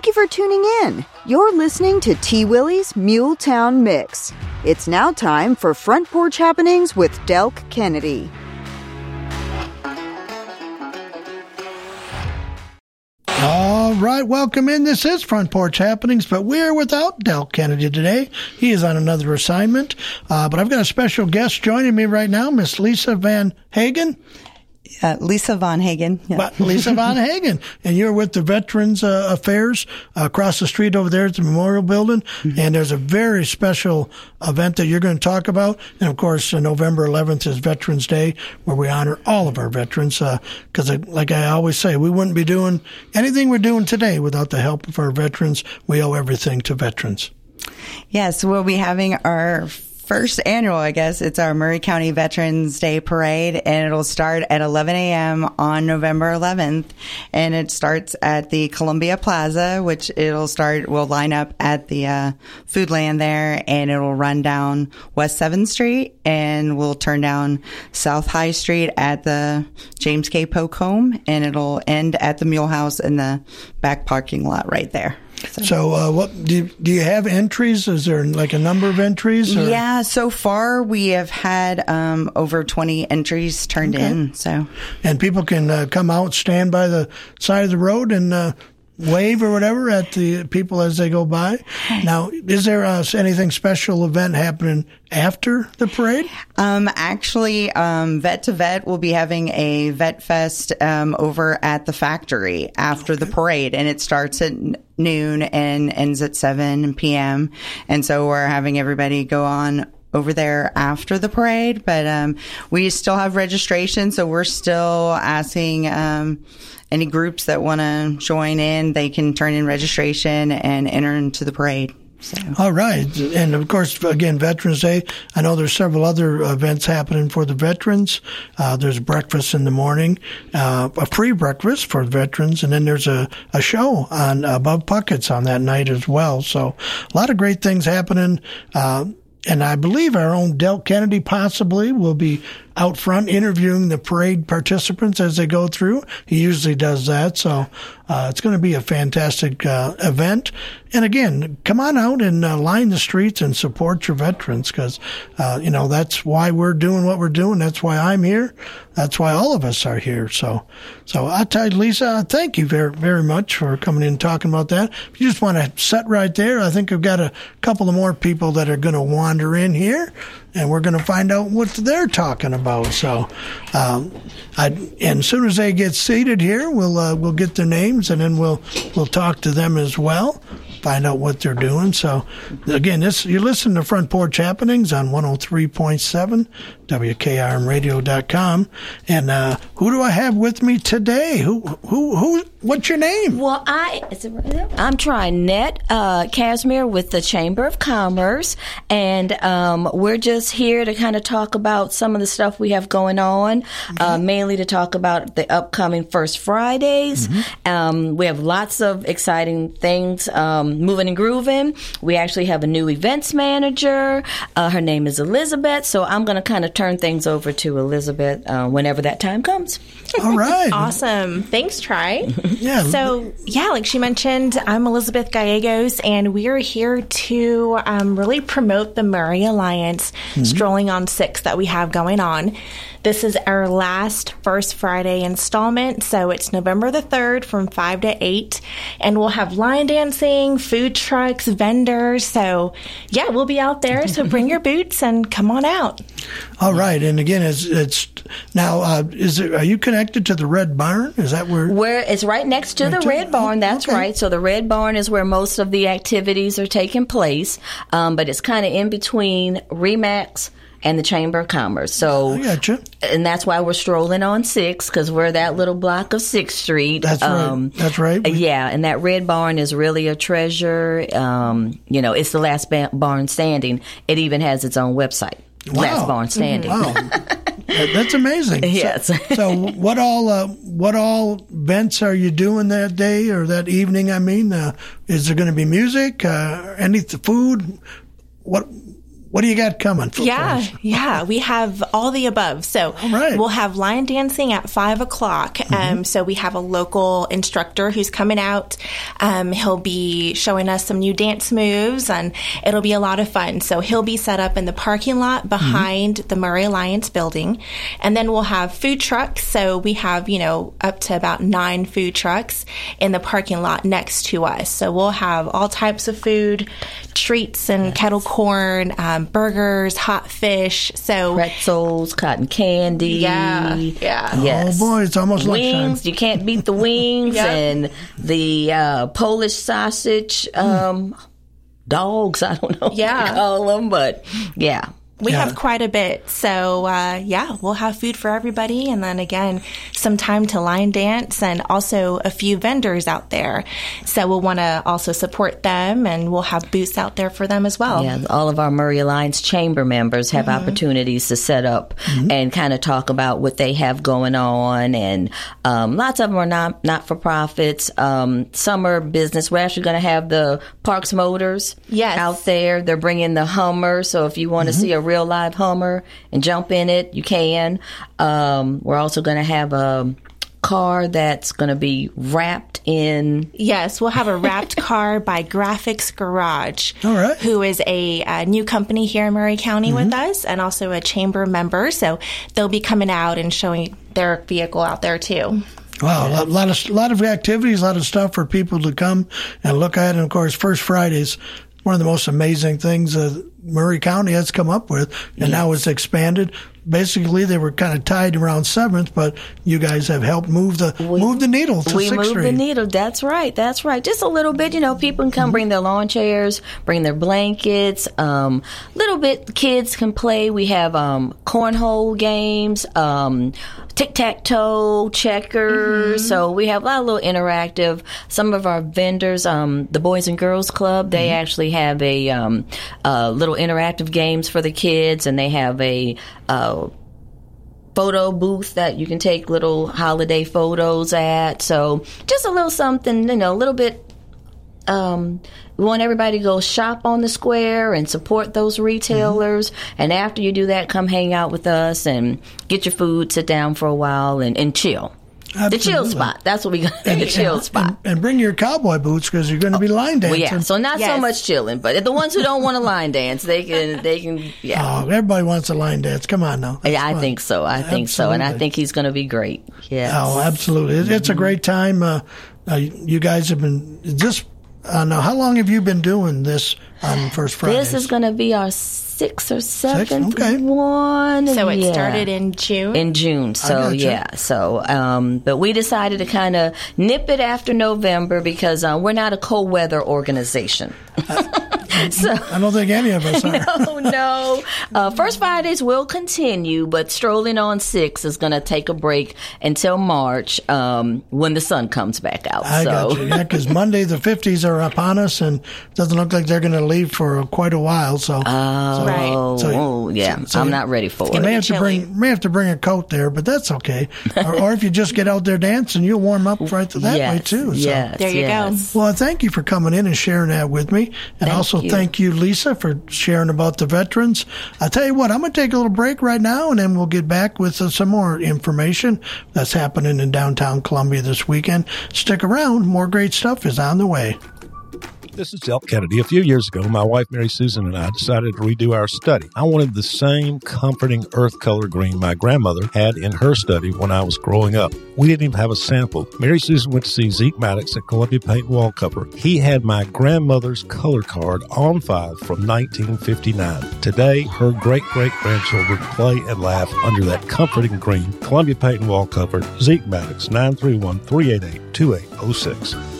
Thank you for tuning in. You're listening to T. Willie's Muletown Mix. It's now time for Front Porch Happenings with Delk Kennedy. All right, welcome in. This is Front Porch Happenings, but we're without Delk Kennedy today. He is on another assignment. Uh, but I've got a special guest joining me right now, Miss Lisa Van Hagen. Uh, Lisa Von Hagen. Yeah. Lisa Von Hagen. And you're with the Veterans uh, Affairs uh, across the street over there at the Memorial Building. Mm-hmm. And there's a very special event that you're going to talk about. And of course, uh, November 11th is Veterans Day, where we honor all of our veterans. Because, uh, like I always say, we wouldn't be doing anything we're doing today without the help of our veterans. We owe everything to veterans. Yes, we'll be having our first annual, I guess. It's our Maury County Veterans Day Parade, and it'll start at 11 a.m. on November 11th. And it starts at the Columbia Plaza, which it'll start, we'll line up at the uh, Foodland there, and it'll run down West 7th Street, and we'll turn down South High Street at the James K. Polk home, and it'll end at the Mule House in the back parking lot right there. So, so uh, what do you, do you have entries? Is there like a number of entries? Or? Yeah, so far we have had um, over twenty entries turned okay. in. So, and people can uh, come out, stand by the side of the road, and uh, wave or whatever at the people as they go by. Now, is there uh, anything special event happening after the parade? Um, actually, um, Vet to Vet will be having a Vet Fest um, over at the factory after okay. the parade, and it starts at noon and ends at 7 p.m. And so we're having everybody go on over there after the parade, but um, we still have registration, so we're still asking um, any groups that want to join in. They can turn in registration and enter into the parade. So. All right, and of course, again, Veterans Day. I know there's several other events happening for the veterans. Uh, there's breakfast in the morning, uh, a free breakfast for veterans, and then there's a, a show on Above Puckett's on that night as well. So, a lot of great things happening. Uh, and I believe our own Delk Kennedy possibly will be out front interviewing the parade participants as they go through. He usually does that. So uh, it's going to be a fantastic uh, event. And again, come on out and uh, line the streets and support your veterans because, uh, you know, that's why we're doing what we're doing. That's why I'm here. That's why all of us are here. So, so I tell you, Lisa, thank you very, very much for coming in and talking about that. If you just want to set right there, I think we've got a couple of more people that are going to wander in here and we're going to find out what they're talking about. So, um, I, and as soon as they get seated here, we'll uh, we'll get their names, and then we'll we'll talk to them as well find out what they're doing. So, again, this you're listening to Front Porch Happenings on 103.7 WKRMradio.com. And uh, who do I have with me today? Who who who? What's your name? Well, I I'm Trinette uh, Casimir with the Chamber of Commerce, and um, we're just here to kind of talk about some of the stuff we have going on. Okay. Uh, mainly to talk about the upcoming First Fridays. Mm-hmm. Um, we have lots of exciting things. Um, Moving and Grooving. We actually have a new events manager. Uh, her name is Elizabeth. So I'm going to kind of turn things over to Elizabeth uh, whenever that time comes. All right. awesome. Thanks, Try. yeah. So, yeah, like she mentioned, I'm Elizabeth Gallegos, and we are here to um, really promote the Maury Alliance mm-hmm. Strolling on Six that we have going on. This is our last First Friday installment, so it's November the 3rd from 5 to 8, and we'll have line dancing, food trucks, vendors. So, yeah, we'll be out there, so bring your boots and come on out. All right, and again, it's, it's now, uh, is it, are you connected to the Red Barn? Is that where? Where it's right next to right the to, Red Barn, that's okay. right. So, the Red Barn is where most of the activities are taking place, um, but it's kind of in between Remax and the Chamber of Commerce. So, gotcha. and that's why we're strolling on Six because we're that little block of Sixth Street. That's um, right. That's right. We- yeah, and that Red Barn is really a treasure. Um, you know, it's the last ba- barn standing. It even has its own website. Wow. Last barn standing. Wow. That's amazing. Yes. So, so what all uh, what all events are you doing that day or that evening? I mean, uh, is there going to be music? Uh, any food? What what do you got coming? yeah, yeah, we have all the above. So right. we'll have lion dancing at five o'clock. Mm-hmm. Um, so we have a local instructor who's coming out. Um, he'll be showing us some new dance moves, and it'll be a lot of fun. So he'll be set up in the parking lot behind mm-hmm. the Maury Alliance building, and then we'll have food trucks. So we have you know up to about nine food trucks in the parking lot next to us. So we'll have all types of food, treats and kettle corn. Um, um, burgers, hot fish, so pretzels, cotton candy. Yeah, yeah. Yes. Oh boy, it's almost like wings. You can't beat the wings yep. and the uh, Polish sausage. Um, mm. Dogs, I don't know yeah. call them, but yeah, we yeah. have quite a bit. So, uh, yeah, we'll have food for everybody. And then again, some time to line dance and also a few vendors out there. So we'll want to also support them and we'll have booths out there for them as well. Yeah, all of our Maury Alliance chamber members have mm-hmm. opportunities to set up mm-hmm. and kind of talk about what they have going on. And um, lots of them are not, not for profits. Um, some are business. We're actually going to have the Parks Motors yes. out there. They're bringing the Hummer. So if you want to mm-hmm. see a real live Hummer and jump in it, you can. Um, we're also going to have a car that's going to be wrapped in. Yes, we'll have a wrapped car by Graphics Garage. All right. Who is a, a new company here in Maury County mm-hmm. with us and also a chamber member. So they'll be coming out and showing their vehicle out there too. Wow, a lot, lot, of lot of activities, a lot of stuff for people to come and look at, and of course, First Fridays one of the most amazing things uh, Maury County has come up with, and now it's expanded. Basically, they were kind of tied around Seventh, but you guys have helped move the we, move the needle to we Sixth Street. the needle. That's right. That's right. Just a little bit. You know, people can come mm-hmm. bring their lawn chairs, bring their blankets. Um, little bit kids can play. We have um, cornhole games, um, tic tac toe, checkers. Mm-hmm. So we have a lot of little interactive. Some of our vendors, um, the Boys and Girls Club, they mm-hmm. actually have a, um, uh, little interactive games for the kids, and they have a uh, photo booth that you can take little holiday photos at. So just a little something, you know, a little bit. Um, we want everybody to go shop on the square and support those retailers. Mm-hmm. And after you do that, come hang out with us and get your food, sit down for a while, and, and chill. Absolutely. The chill spot. That's what we got. the chill and, spot. And, and, bring your cowboy boots because you're going to be line dancing. Well, yeah. So not yes. so much chilling, but the ones who don't want to line dance, they can. They can. Yeah. Oh, everybody wants to line dance. Come on now. That's yeah, I fun. think so. I think so, and I think he's going to be great. Yeah. Oh, absolutely. It, it's a great time. Uh, uh, you guys have been just. Uh, now, how long have you been doing this on First Friday? This is going to be our sixth or seventh okay. one. So it yeah. started in June. In June. So yeah. So um, but we decided to kind of nip it after November because uh, we're not a cold weather organization. so I don't think any of us are. no, no. Uh, First Fridays will continue, but strolling on six is going to take a break until March um, when the sun comes back out. I so. got you. Yeah, because Monday the fifties are upon us, and it doesn't look like they're going to leave for quite a while. So, oh, so, right. so, oh, yeah, so, so I'm not ready for it. You may have to bring may have to bring a coat there, but that's okay. or, or, if you just get out there dancing, you'll warm up right to that yes, way too. So. Yes, there you yes. go. Well, thank you for coming in and sharing that with me, and thank also you. thank you, Lisa, for sharing about the veterans. I tell you what, I'm going to take a little break right now, and then we'll get back with uh, some more information that's happening in downtown Columbia this weekend. Stick around; more great stuff is on the way. This is Delk Kennedy. A few years ago, my wife Mary Susan and I decided to redo our study. I wanted the same comforting earth color green my grandmother had in her study when I was growing up. We didn't even have a sample. Mary Susan went to see Zeke Maddox at Columbia Paint Wallcover. He had my grandmother's color card on file from 1959. Today, her great great grandchildren play and laugh under that comforting green. Columbia Paint Wallcover, Zeke Maddox, 931 388 2806.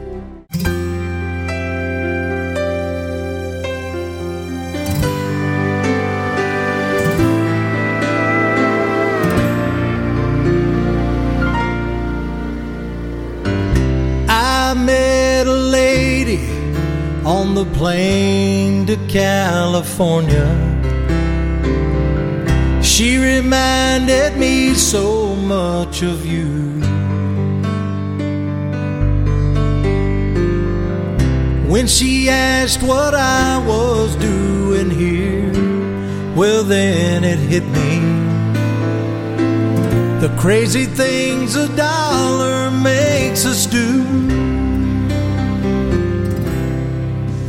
Plane to California. She reminded me so much of you. When she asked what I was doing here, well, then it hit me. The crazy things a dollar makes us do.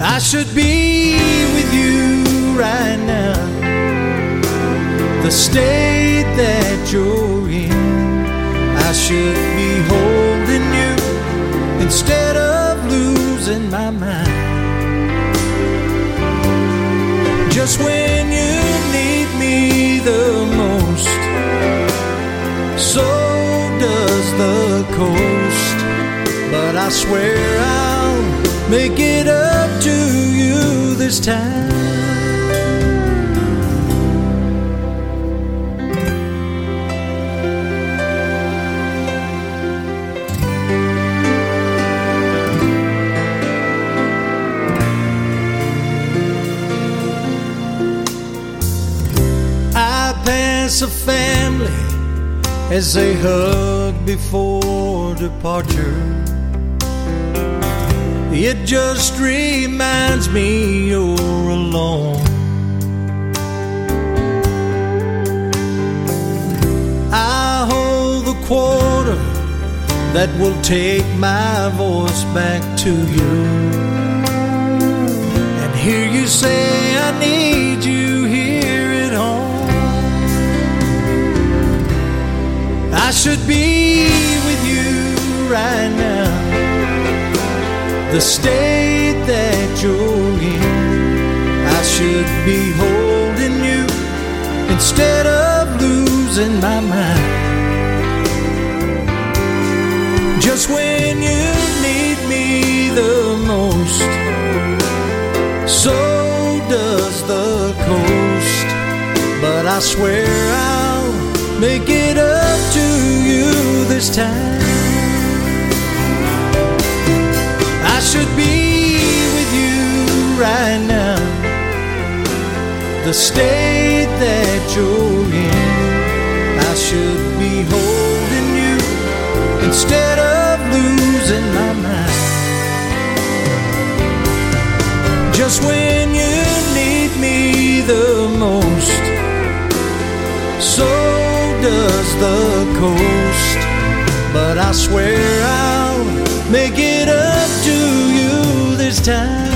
I should be with you right now. The state that you're in, I should be holding you instead of losing my mind. Just when you need me the most, so does the coast. But I swear I'll make it up to you this time. I pass a family as they hug before departure. It just reminds me you're alone. I hold the quarter that will take my voice back to you. And hear you say, I need you here at home. I should be with you right now. The state that you're in, I should be holding you instead of losing my mind. Just when you need me the most, so does the coast. But I swear I'll make it up to you this time. Should be with you right now. The state that you're in, I should be holding you instead of losing my mind. Just when you need me the most, so does the coast. But I swear I'll make it up to time.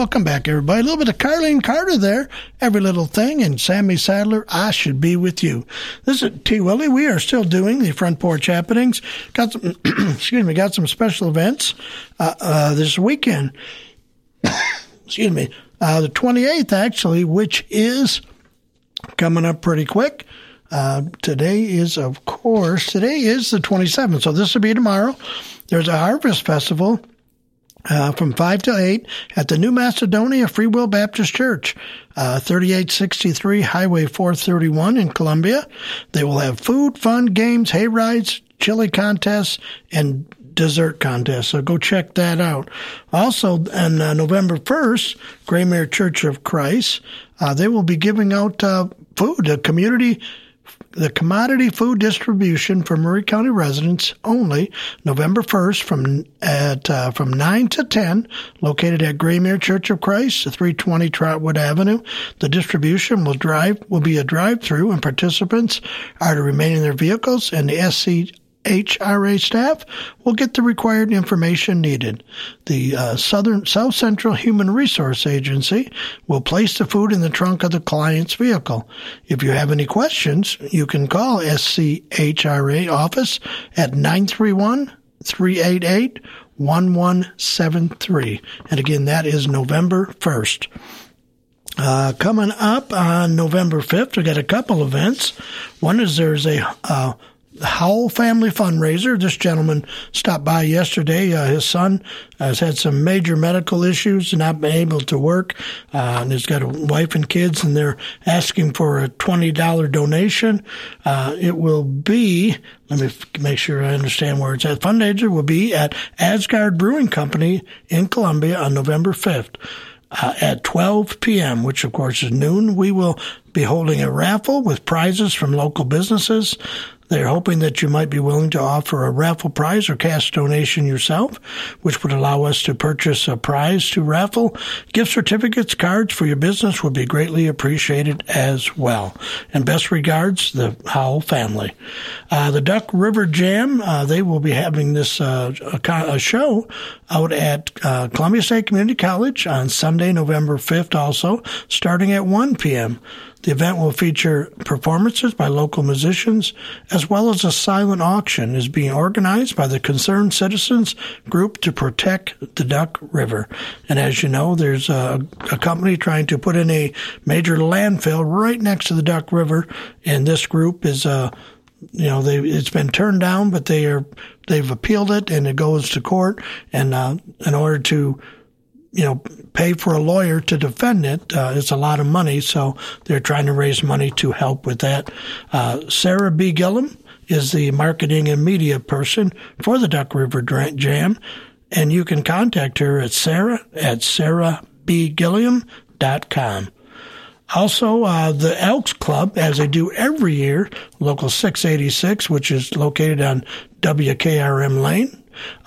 Welcome back, everybody. A little bit of Carlene Carter there, every little thing, and Sammy Sadler, I should be with you. This is T. Willie. We are still doing the front porch happenings. Got some, excuse me, got some special events uh, uh, this weekend. excuse me, uh, the 28th actually, which is coming up pretty quick. Uh, today is, of course, today is the 27th, so this will be tomorrow. There's a harvest festival uh, from 5 to 8 at the New Macedonia Free Will Baptist Church, uh, 3863 Highway 431 in Columbia. They will have food, fun, games, hay rides, chili contests, and dessert contest. So go check that out. Also, on uh, November 1st, Graymere Church of Christ, uh, they will be giving out uh, food, a community the commodity food distribution for Maury County residents only November 1st from at uh, from 9 to 10 located at Graymere Church of Christ 320 Trotwood Avenue. The distribution will drive will be a drive through and participants are to remain in their vehicles and the SC HRA staff will get the required information needed. The uh, Southern South Central Human Resource Agency will place the food in the trunk of the client's vehicle. If you have any questions, you can call SCHRA office at 931 388 1173. And again, that is November 1st. Uh, coming up on November 5th, we got a couple events. One is there's a uh, Howell Family Fundraiser. This gentleman stopped by yesterday. Uh, his son has had some major medical issues and not been able to work. Uh, and he's got a wife and kids, and they're asking for a $20 donation. Uh, it will be, let me make sure I understand where it's at. Fundraiser will be at Asgard Brewing Company in Columbia on November 5th. Uh, at 12 p.m., which of course is noon, we will be holding a raffle with prizes from local businesses. They're hoping that you might be willing to offer a raffle prize or cash donation yourself, which would allow us to purchase a prize to raffle. Gift certificates, cards for your business would be greatly appreciated as well. And best regards, the Howell family. Uh, the Duck River Jam, uh, they will be having this uh, a, a, show out at uh, Columbia State Community College on Sunday, November 5th also, starting at 1 p.m. The event will feature performances by local musicians as well as a silent auction is being organized by the Concerned Citizens Group to protect the Duck River. And as you know, there's a, a company trying to put in a major landfill right next to the Duck River, and this group is uh, you know they it's been turned down, but they are they've appealed it and it goes to court, and uh, in order to you know, pay for a lawyer to defend it. Uh, it's a lot of money, so they're trying to raise money to help with that. Uh, Sarah B. Gillum is the marketing and media person for the Duck River Jam, and you can contact her at sarah at sarahbgilliam.com. Also, uh, the Elks Club, as they do every year, Local 686, which is located on WKRM Lane,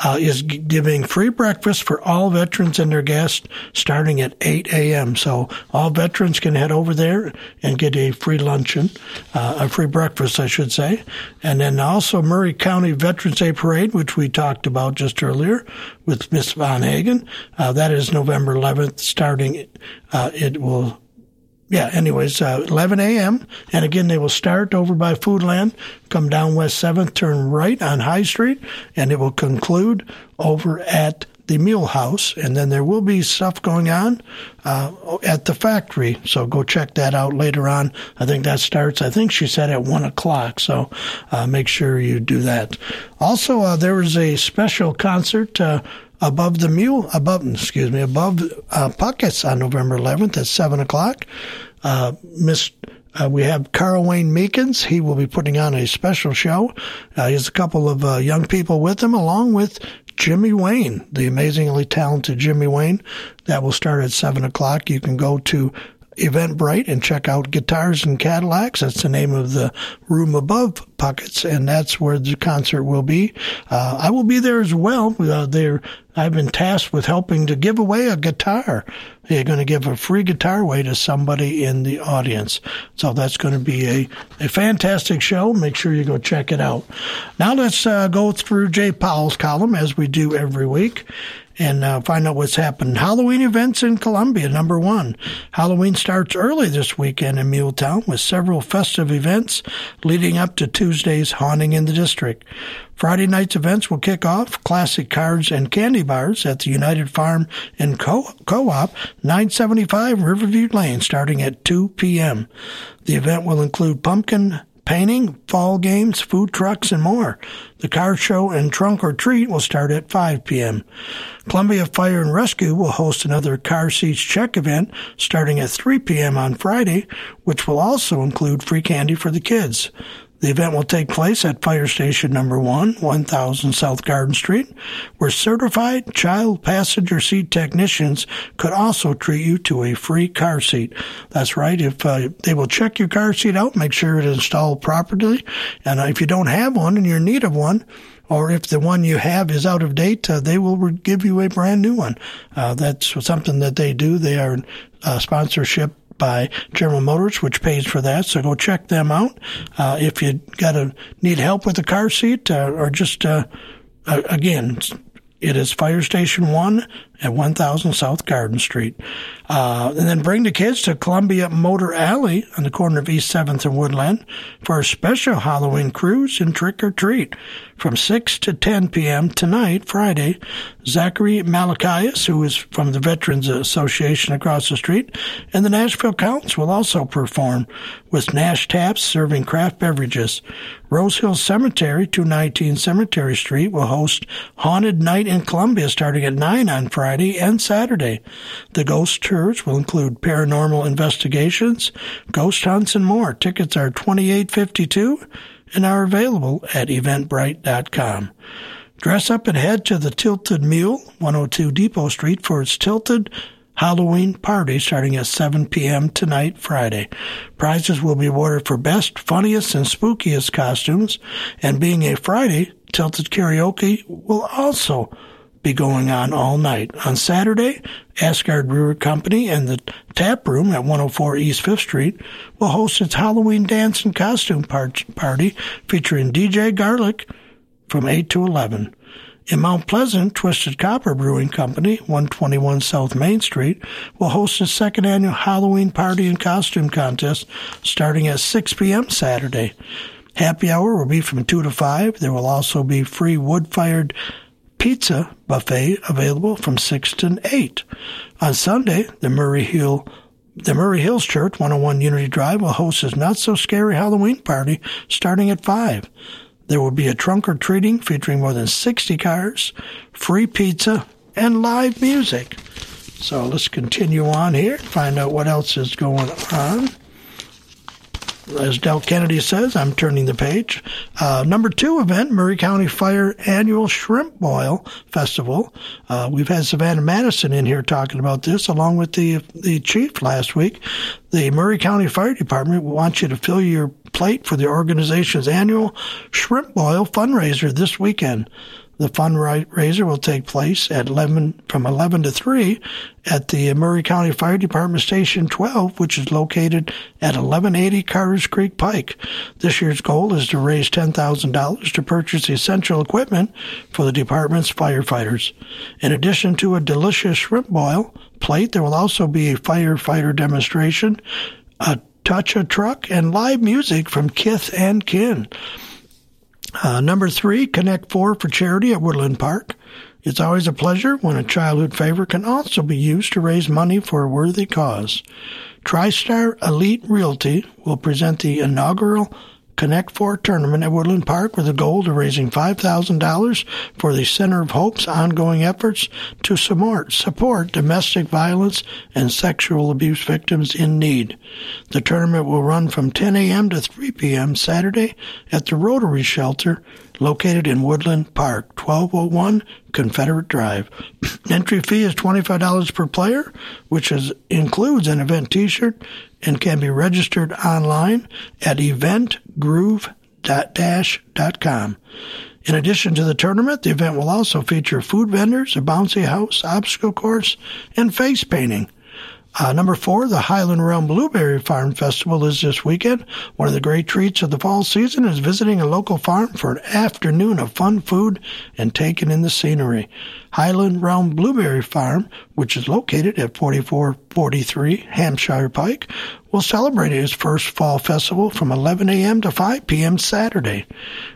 uh, is giving free breakfast for all veterans and their guests starting at 8 a.m. So all veterans can head over there and get a free luncheon, uh, a free breakfast, I should say. And then also Maury County Veterans Day Parade, which we talked about just earlier with Miss Von Hagen. Uh, that is November 11th starting. Uh, it will yeah, anyways, uh, 11 a.m. And again, they will start over by Foodland, come down West 7th, turn right on High Street, and it will conclude over at the Mule House. And then there will be stuff going on uh, at the factory. So go check that out later on. I think that starts, I think she said at 1 o'clock. So uh, make sure you do that. Also, uh, there was a special concert uh, above the mule, above, excuse me, above uh, Puckett's on November 11th at 7 o'clock. Uh, Miss, uh, we have Carl Wayne Meekins. He will be putting on a special show. Uh, he has a couple of uh, young people with him, along with Jimmy Wayne, the amazingly talented Jimmy Wayne. That will start at 7 o'clock. You can go to Eventbrite and check out Guitars and Cadillacs. That's the name of the room above Puckett's, and that's where the concert will be. Uh, I will be there as well. Uh, there, I've been tasked with helping to give away a guitar. They're going to give a free guitar away to somebody in the audience. So that's going to be a, a fantastic show. Make sure you go check it out. Now let's uh, go through Jay Powell's column as we do every week. And uh, find out what's happening. Halloween events in Columbia, number one. Halloween starts early this weekend in Muletown with several festive events leading up to Tuesday's haunting in the district. Friday night's events will kick off classic cards and candy bars at the United Farm and Co- Co-op, 975 Riverview Lane, starting at 2 p.m. The event will include pumpkin painting, fall games, food trucks, and more. The car show and trunk or treat will start at 5 p.m. Columbia Fire and Rescue will host another car seats check event starting at 3 p.m. on Friday, which will also include free candy for the kids. The event will take place at Fire Station Number 1, 1000 South Garden Street, where certified child passenger seat technicians could also treat you to a free car seat. That's right. If uh, they will check your car seat out, make sure it is installed properly, and uh, if you don't have one and you're in need of one, or if the one you have is out of date, uh, they will give you a brand new one. Uh, that's something that they do. They are a sponsorship by General Motors, which pays for that. So go check them out. Uh, if you got to need help with a car seat uh, or just, uh, again, it is Fire Station 1 at 1000 South Garden Street. Uh, and then bring the kids to Columbia Motor Alley on the corner of East 7th and Woodland for a special Halloween cruise and trick or treat from 6 to 10 p.m. tonight, Friday. Zachary Malachias, who is from the Veterans Association across the street, and the Nashville Counts will also perform with Nash Taps serving craft beverages. Rose Hill Cemetery, 219 Cemetery Street, will host Haunted Night in Columbia starting at 9 on Friday and Saturday. The ghost tours will include paranormal investigations, ghost hunts, and more. Tickets are 28.52 and are available at eventbrite.com. Dress up and head to the Tilted Mule, 102 Depot Street, for its Tilted Halloween party starting at 7 p.m. tonight, Friday. Prizes will be awarded for best, funniest, and spookiest costumes. And being a Friday, Tilted Karaoke will also be going on all night. On Saturday, Asgard Brewer Company and the Tap Room at 104 East 5th Street will host its Halloween dance and costume party featuring DJ Garlic from 8 to 11. In Mount Pleasant, Twisted Copper Brewing Company, 121 South Main Street, will host its second annual Halloween party and costume contest starting at 6 p.m. Saturday. Happy hour will be from 2 to 5. There will also be free wood fired pizza buffet available from 6 to 8. On Sunday, the Maury Hill the Maury Hills Church, 101 Unity Drive, will host its Not So Scary Halloween party starting at 5. There will be a trunk or treating featuring more than 60 cars, free pizza, and live music. So let's continue on here, find out what else is going on as Delk Kennedy says, I'm turning the page. Uh, number two event, Maury County Fire Annual Shrimp Boil Festival. Uh, we've had Savannah Madison in here talking about this, along with the the chief last week. The Maury County Fire Department wants you to fill your plate for the organization's annual Shrimp Boil fundraiser this weekend. The fundraiser will take place at 11 from 11 to 3 at the Maury County Fire Department Station 12, which is located at 1180 Carters Creek Pike. This year's goal is to raise $10,000 to purchase essential equipment for the department's firefighters. In addition to a delicious shrimp boil plate, there will also be a firefighter demonstration, a touch a truck, and live music from Kith and Kin. Uh, number three, Connect Four for charity at Woodland Park. It's always a pleasure when a childhood favorite can also be used to raise money for a worthy cause. TriStar Elite Realty will present the inaugural Connect Four tournament at Woodland Park with a goal to raising $5,000 for the Center of Hope's ongoing efforts to support, support domestic violence and sexual abuse victims in need. The tournament will run from 10 a.m. to 3 p.m. Saturday at the Rotary Shelter located in Woodland Park, 1201 Confederate Drive. Entry fee is $25 per player, which is, includes an event t-shirt and can be registered online at eventgroove-com. In addition to the tournament, the event will also feature food vendors, a bouncy house, obstacle course, and face painting. Uh, number four, the Highland Realm Blueberry Farm Festival is this weekend. One of the great treats of the fall season is visiting a local farm for an afternoon of fun food and taking in the scenery. Highland Realm Blueberry Farm, which is located at 4443 Hampshire Pike, will celebrate its first fall festival from 11 a.m. to 5 p.m. Saturday.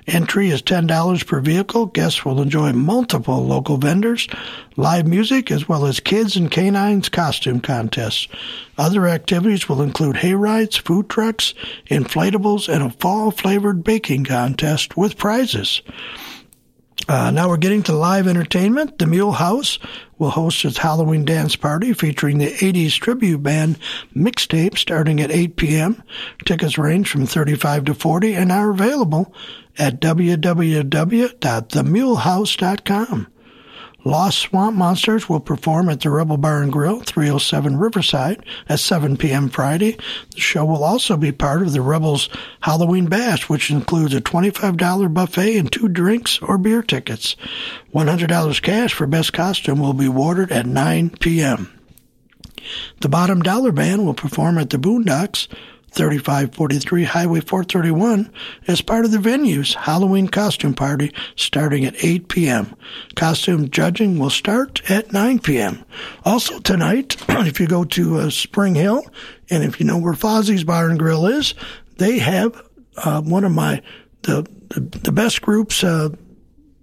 Entry is $10 per vehicle. Guests will enjoy multiple local vendors, live music, as well as kids and canines costume contests. Other activities will include hay rides, food trucks, inflatables, and a fall flavored baking contest with prizes. Uh, now we're getting to live entertainment. The Mule House will host its Halloween dance party featuring the 80s tribute band mixtape starting at 8 p.m. Tickets range from 35 to 40 and are available at www.themulehouse.com. Lost Swamp Monsters will perform at the Rebel Bar and Grill, 307 Riverside, at 7 p.m. Friday. The show will also be part of the Rebels Halloween Bash, which includes a $25 buffet and two drinks or beer tickets. $100 cash for best costume will be awarded at 9 p.m. The Bottom Dollar Band will perform at the Boondocks 3543 Highway 431 as part of the venue's Halloween costume party starting at 8 p.m. Costume judging will start at 9 p.m. Also tonight, if you go to uh, Spring Hill and if you know where Fozzie's Bar and Grill is, they have uh, one of my the the, the best groups uh,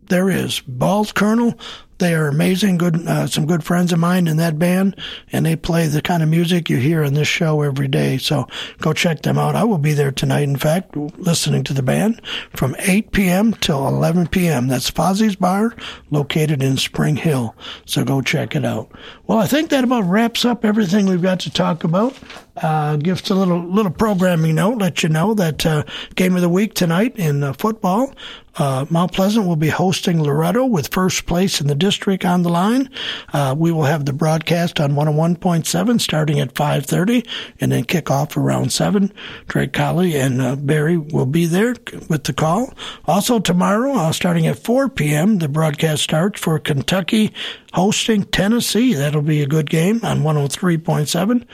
there is. Bald Colonel they are amazing, good, uh, some good friends of mine in that band, and they play the kind of music you hear in this show every day. So go check them out. I will be there tonight, in fact, listening to the band from 8 p.m. till 11 p.m. That's Fozzie's Bar, located in Spring Hill. So go check it out. Well, I think that about wraps up everything we've got to talk about. Uh, gives a little little programming note, let you know that uh, game of the week tonight in uh, football. Uh, Mount Pleasant will be hosting Loretto with first place in the district on the line. Uh, we will have the broadcast on 101.7 starting at 5.30 and then kick off around 7. Drake Colley and uh, Barry will be there with the call. Also tomorrow, starting at 4 p.m., the broadcast starts for Kentucky hosting Tennessee. That'll be a good game on 103.7.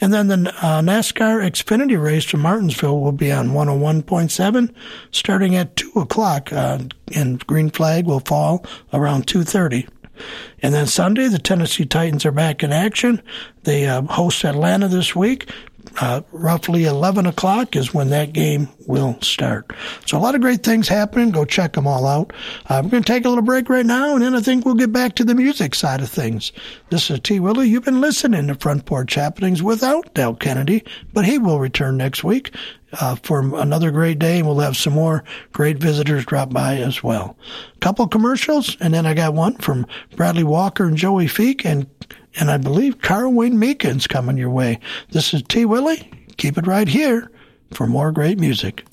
And then the uh, NASCAR Xfinity race from Martinsville will be on 101.7 starting at 2 o'clock. Uh, and green flag will fall around 2.30. And then Sunday, the Tennessee Titans are back in action. They uh, host Atlanta this week uh, roughly 11 o'clock is when that game will start. So a lot of great things happening. Go check them all out. Uh, we're going to take a little break right now, and then I think we'll get back to the music side of things. This is T. Willie. You've been listening to Front Porch Happenings without Delk Kennedy, but he will return next week. Uh, for another great day, and we'll have some more great visitors drop by as well. Couple commercials, and then I got one from Bradley Walker and Joey Feek, and and I believe Carl Wayne Meekin's coming your way. This is T. Willie. Keep it right here for more great music.